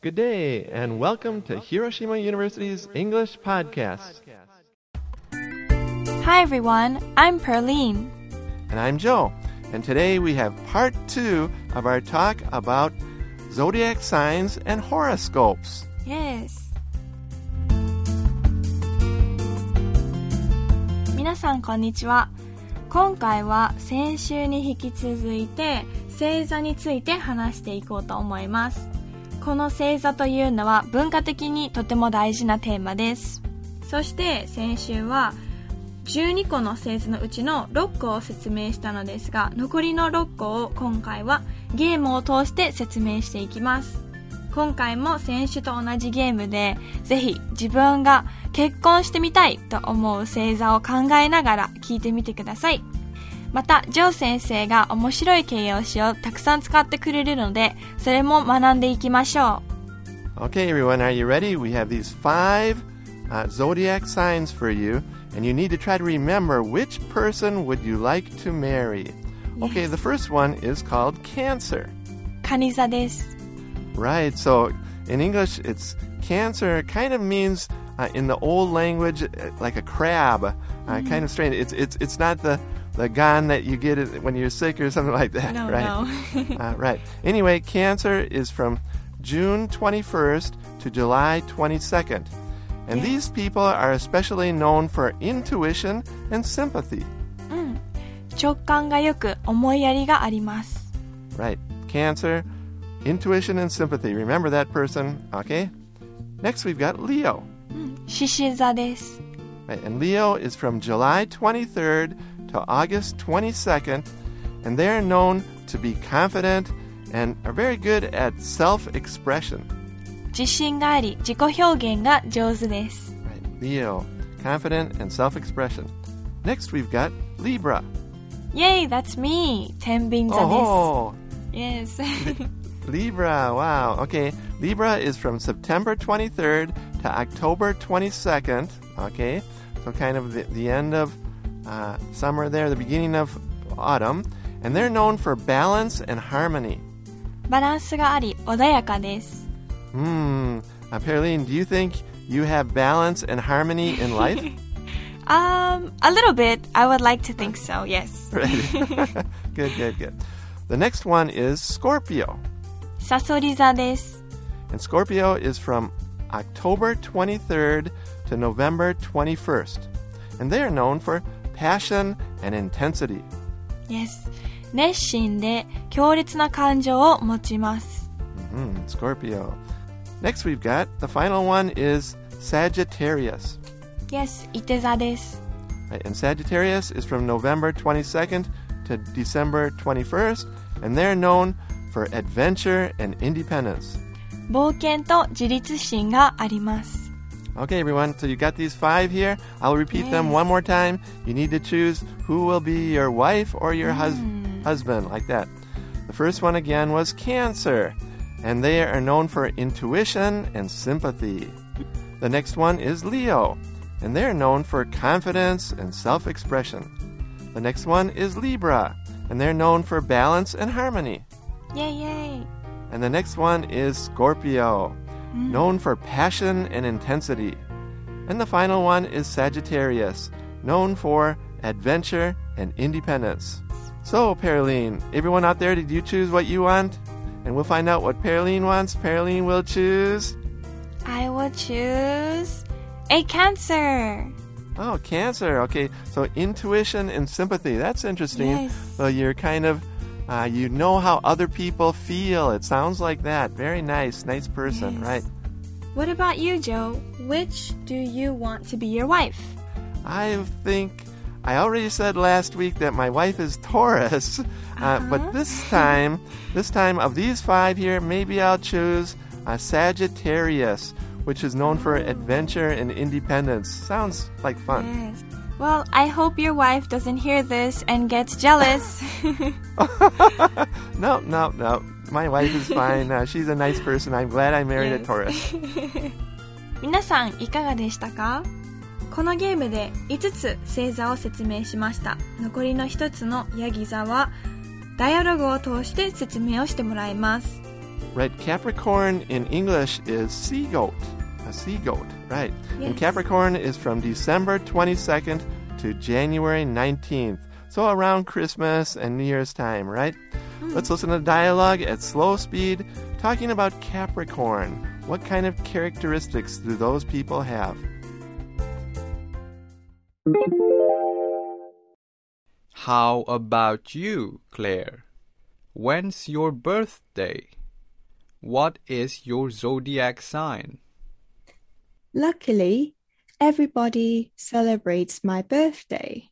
Good day, and welcome to Hiroshima University's English Podcast. Hi everyone, I'm Perlene. And I'm Joe. And today we have part two of our talk about zodiac signs and horoscopes. Yes. 皆さんこんにちは。今回は先週に引き続いて星座について話していこうと思います。 この星座というのは文化的にとても大事なテーマです。そして先週は12個の星座のうちの6個を説明したのですが、残りの6個を今回はゲームを通して説明していきます。今回も先週と同じゲームで、ぜひ自分が結婚してみたいと思う星座を考えながら聞いてみてください。また、ジョー先生が面白い形容詞をたくさん使ってくれるので、それも学んでいきましょ Okay, everyone, are you ready? We have these five uh, zodiac signs for you, and you need to try to remember which person would you like to marry. Okay, the first one is called Cancer. う。カニ座です。 Right. So in English, it's cancer. Kind of means uh, in the old language uh, like a crab. Uh, Kind of strange. It's it's it's not the the gun that you get it when you're sick or something like that, No, right? no. uh, right. Anyway, cancer is from June 21st to July 22nd. And Yes. these people are especially known for intuition and sympathy. 直感がよく思いやりがあります。 Right. Cancer, intuition and sympathy. Remember that person, okay? Next, we've got Leo. 獅子座です。 Right, and Leo is from July 23rd to August 22nd, and they are known to be confident and are very good at self expression. 自信があり、自己表現が上手です。 Right, Leo, confident and self expression. Next, we've got Libra. Yay, that's me! 天秤座 Oh, です。Yes. Libra, wow. Okay, Libra is from September 23rd to October 22nd. Okay, so kind of the, the end of uh, summer there, the beginning of autumn. And they're known for balance and harmony. バランスがあり、穏やかです。 Hmm, uh, Pearline, do you think you have balance and harmony in life? Um, a little bit. I would like to think so, yes. right. good, good, good. The next one is Scorpio. サソリ座です。 And Scorpio is from October 23rd to November 21st. And they are known for passion and intensity. Yes. 熱心で強烈な感情を持ちます。 Mm, Scorpio. Next, we've got the final one is Sagittarius. Yes, 伊手座です。 Right, And Sagittarius is from November 22nd to December 21st. And they're known for adventure and independence. 冒険と自立心があります。 Okay, everyone, so you got these five here. I'll repeat them one more time. You need to choose who will be your wife or your mm. hus- hmm. husband, like that. The first one again was Cancer, and they are known for intuition and sympathy. The next one is Leo, and they're known for confidence and self expression. The next one is Libra, and they're known for balance and harmony. Yay, yay! And the next one is Scorpio. Mm. known for passion and intensity. And the final one is Sagittarius, known for adventure and independence. So, Pearline, everyone out there, did you choose what you want? And we'll find out what Pearline wants. Pearline will choose. I will choose a cancer. Oh, Cancer. Okay, so intuition and sympathy. That's interesting. Yes. So you're kind of, uh, you know how other people feel. It sounds like that. Very nice. Nice person, Yes. right? What about you, Joe? Which do you want to be your wife? I think I already said last week that my wife is Taurus, uh, but this time, this time of these five here, maybe I'll choose a Sagittarius, which is known for adventure and independence. Sounds like fun. Yes. Well, I hope your wife doesn't hear this and gets jealous. No, no, no. My wife is fine. Uh, she's a nice person. I'm glad I married a Yes. Taurus. 皆さんいかがでしたかこのゲームで5つ星座を説明しました残りの1つのヤギ座はダイアログを通して説明をしてもらいます Right, Capricorn in English is sea goat. a sea goat, right. And Capricorn is from December 22nd to January 19th. So around Christmas and New Year's time, right? Hmm. Let's listen to dialogue at slow speed talking about Capricorn. What kind of characteristics do those people have? How about you, Claire? When's your birthday? What is your zodiac sign? Luckily, everybody celebrates my birthday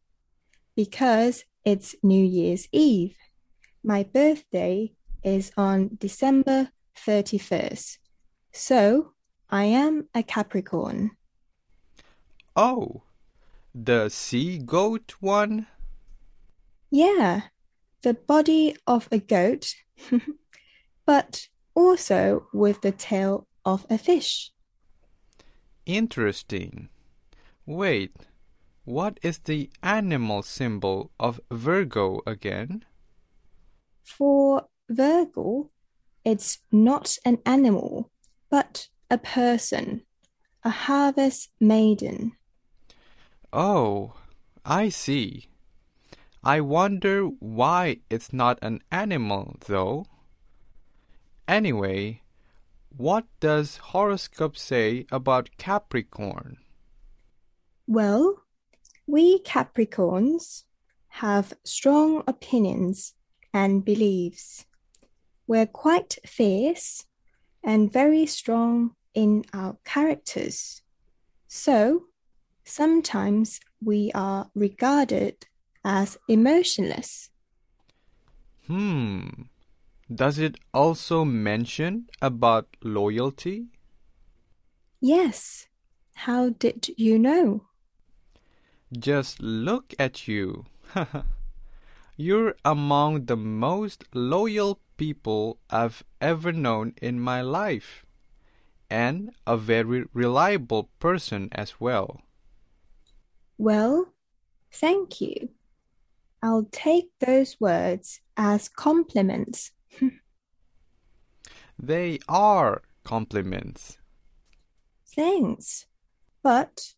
because it's New Year's Eve. My birthday is on December 31st. So, I am a Capricorn. Oh, the sea goat one? Yeah, the body of a goat, but also with the tail of a fish. Interesting. Wait, what is the animal symbol of Virgo again? For Virgo, it's not an animal, but a person, a harvest maiden. Oh, I see. I wonder why it's not an animal, though. Anyway, what does horoscope say about Capricorn? Well, we Capricorns have strong opinions and beliefs. We're quite fierce and very strong in our characters. So, sometimes we are regarded as emotionless. Hmm. Does it also mention about loyalty? Yes. How did you know? Just look at you. You're among the most loyal people I've ever known in my life, and a very reliable person as well. Well, thank you. I'll take those words as compliments. They are compliments. Thanks. But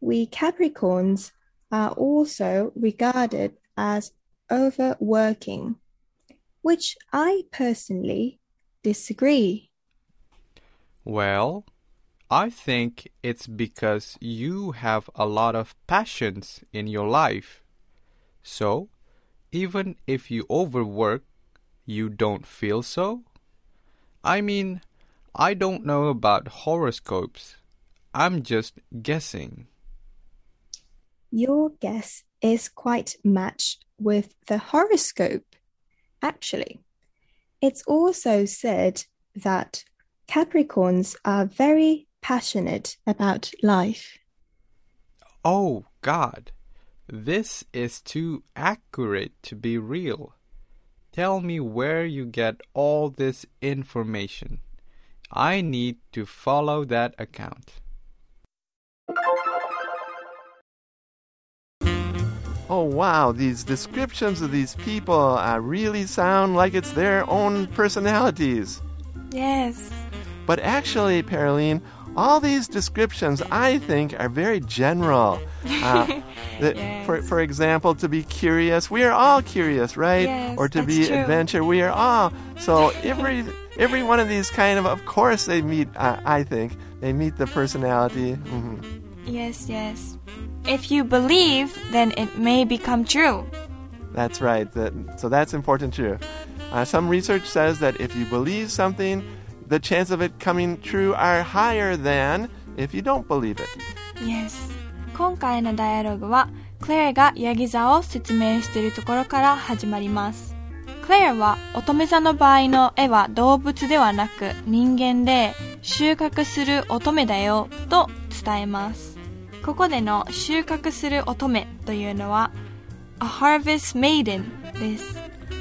we Capricorns are also regarded as overworking, which I personally disagree. Well, I think it's because you have a lot of passions in your life. So, even if you overwork, you don't feel so? I mean, I don't know about horoscopes. I'm just guessing. Your guess is quite matched with the horoscope. Actually, it's also said that Capricorns are very passionate about life. Oh, God. This is too accurate to be real. Tell me where you get all this information. I need to follow that account. Oh, wow, these descriptions of these people uh, really sound like it's their own personalities. Yes. But actually, Paroline, all these descriptions I think are very general. Uh, that, for, Yes. for example, to be curious, we are all curious, right? Yes, or to be true. adventure, we are all. So every every one of these kind of, of course, they meet. Uh, I think they meet the personality. hmm Yes, yes. If you believe, then it may become true. That's right. That, so that's important too. Uh, some research says that if you believe something, the chance of it coming true are higher than if you don't believe it. Yes. 今回のダイアログは、クレアがヤギ座を説明しているところから始まります。クレアは乙女座の場合の絵は動物ではなく人間で収穫する乙女だよと伝えます。ここでの収穫する乙女というのは a harvest maiden です。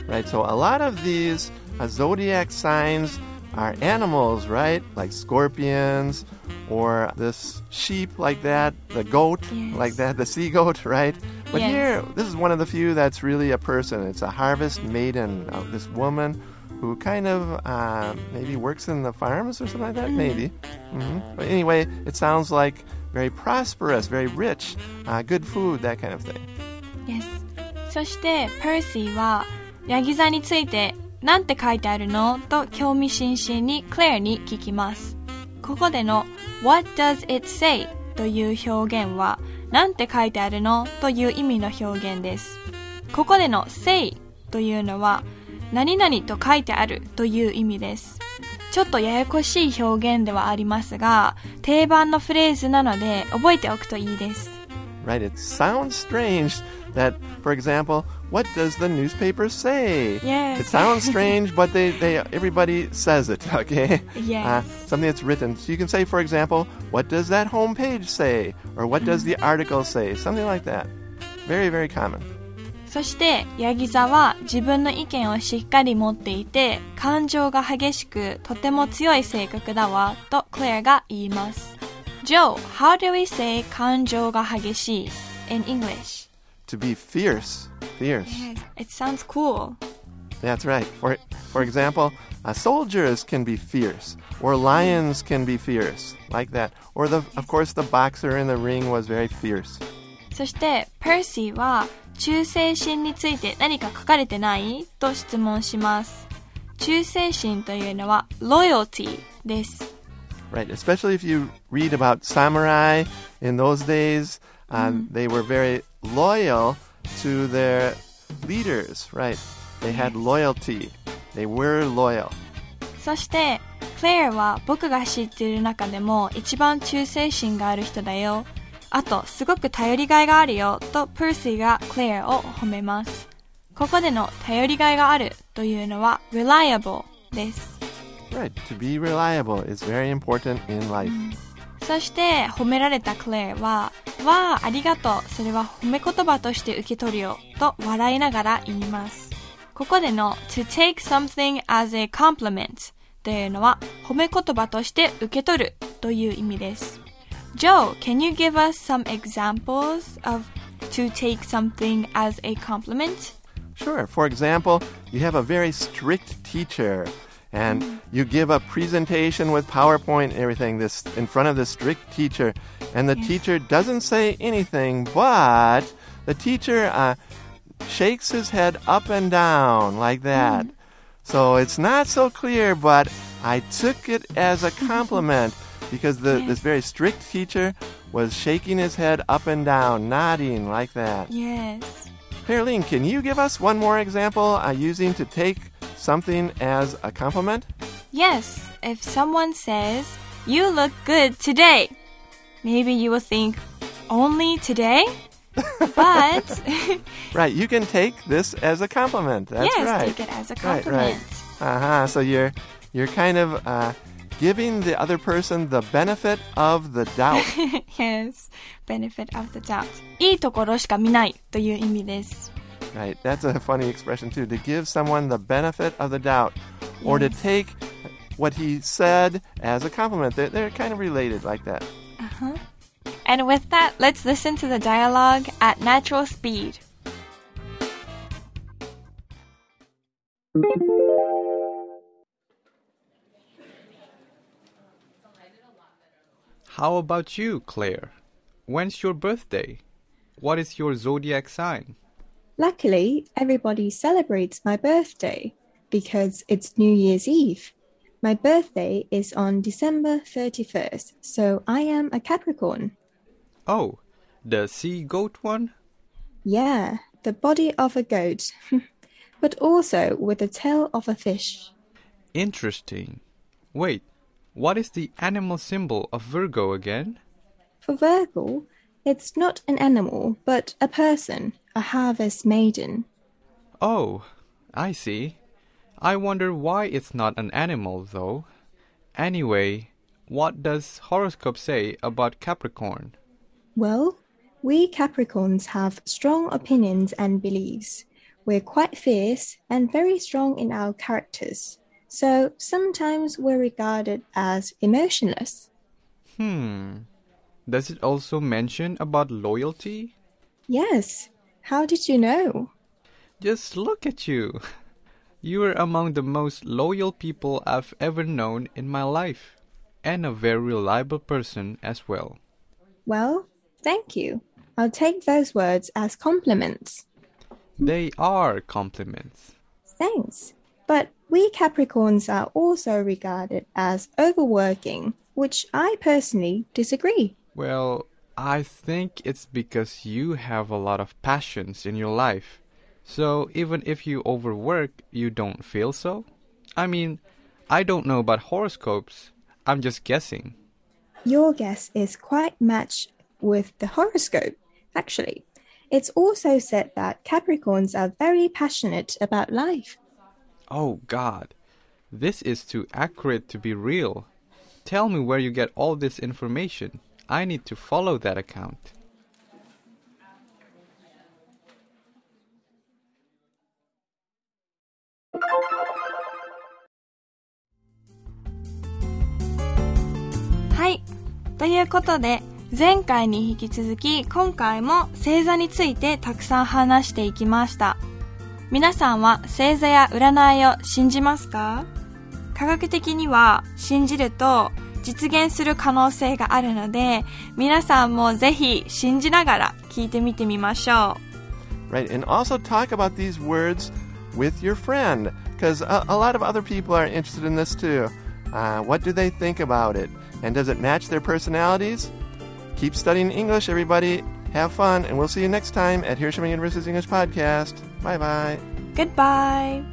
Right. So a lot of these uh, zodiac signs are animals, right? Like scorpions or this sheep like that, the goat Yes. like that, the sea goat, right? But Yes. here, this is one of the few that's really a person. It's a harvest maiden, uh, this woman who kind of uh, maybe works in the farms or something like that. Maybe. hmm But anyway, it sounds like very prosperous, very rich, uh, good food, that kind of thing. Yes. そして、パーシーは、ヤギ座について、 なんて書いてあるの？と興味津々にクレアに聞きます。ここでの What does it say? という表現は、なんて書いてあるの？という意味の表現です。ここでの say というのは、何々と書いてあるという意味です。ちょっとややこしい表現ではありますが、定番のフレーズなので覚えておくといいです。Right? It sounds strange that, for example, what does the newspaper say? Yes. It sounds strange, but they, they everybody says it, okay? Yes. Uh, something that's written. So you can say, for example, what does that homepage say? Or what does the article say? Something like that. Very, very common. そして、ヤギ座は自分の意見をしっかり持っていて、感情が激しく、とても強い性格だわ、とクレアが言います。 Joe, how do we say 感情が激しい in English? To be fierce. Fierce. It sounds cool. That's right. For, for example, uh, soldiers can be fierce, or lions can be fierce, like that. Or, the, of course, the boxer in the ring was very fierce. そして、パーシーは、忠誠心について何か書かれてないと質問します。忠誠心というのは、loyalty です。Right, especially if you read about samurai in those days, uh, they were very loyal to their leaders, right? They had loyalty. They were loyal. そして、クレアは僕が知っている中でも一番忠誠心がある人だよ。あと、すごく頼りがいがあるよ、とパーシーがクレアを褒めます。ここでの頼りがいがあるというのは reliable です。 Right, to be reliable is very important in life. そして、褒められたクレアは、わあ、ありがとう。それは褒め言葉として受け取るよ。と笑いながら言います。ここでの to take something as a compliment というのは、褒め言葉として受け取るという意味です。Joe, can you give us some examples of to take something as a compliment? Sure. For example, you have a very strict teacher and you give a presentation with PowerPoint and everything this in front of the strict teacher and the teacher doesn't say anything but the teacher uh, shakes his head up and down like that. So it's not so clear, but I took it as a compliment because the, this very strict teacher was shaking his head up and down, nodding like that. Yes. Perlene, can you give us one more example uh, using to take something as a compliment? Yes, if someone says, You look good today, maybe you will think, Only today? but, Right, you can take this as a compliment. That's yes, right. take it as a Right, compliment. right. Uh-huh. So you're you're kind of uh, giving the other person the benefit of the doubt. yes, benefit of the doubt. いいところしか見ないという意味です。 right. That's a funny expression too. To give someone the benefit of the doubt, or to take what he said as a compliment. They're, they're kind of related like that. And with that, let's listen to the dialogue at natural speed. How about you, Claire? When's your birthday? What is your zodiac sign? Luckily, everybody celebrates my birthday because it's New Year's Eve. My birthday is on December 31st, so I am a Capricorn. Oh, the sea goat one? Yeah, the body of a goat, but also with the tail of a fish. Interesting. Wait, what is the animal symbol of Virgo again? For Virgo, it's not an animal, but a person, a harvest maiden. Oh, I see. I wonder why it's not an animal, though. Anyway, what does horoscope say about Capricorn? Well, we Capricorns have strong opinions and beliefs. We're quite fierce and very strong in our characters. So sometimes we're regarded as emotionless. Hmm. Does it also mention about loyalty? Yes. How did you know? Just look at you. You are among the most loyal people I've ever known in my life, and a very reliable person as well. Well, thank you. I'll take those words as compliments. They are compliments. Thanks. But we Capricorns are also regarded as overworking, which I personally disagree. Well, I think it's because you have a lot of passions in your life. So even if you overwork, you don't feel so? I mean, I don't know about horoscopes. I'm just guessing. Your guess is quite matched with the horoscope, actually. It's also said that Capricorns are very passionate about life. Oh God, this is too accurate to be real. Tell me where you get all this information. I need to follow that account. Hi. ということで、前回に引き続き今回も星座についてたくさん話していきました。皆さんは星座や占いを信じますか科学的には信じると実現する可能性があるので、皆さんもぜひ信じながら聞いてみてみましょう。 Right, and also talk about these words with your friend, because a, a lot of other people are interested in this too. Uh, what do they think about it? And does it match their personalities? Keep studying English, everybody. Have fun, and we'll see you next time at Hiroshima University's English Podcast. Bye bye. Goodbye!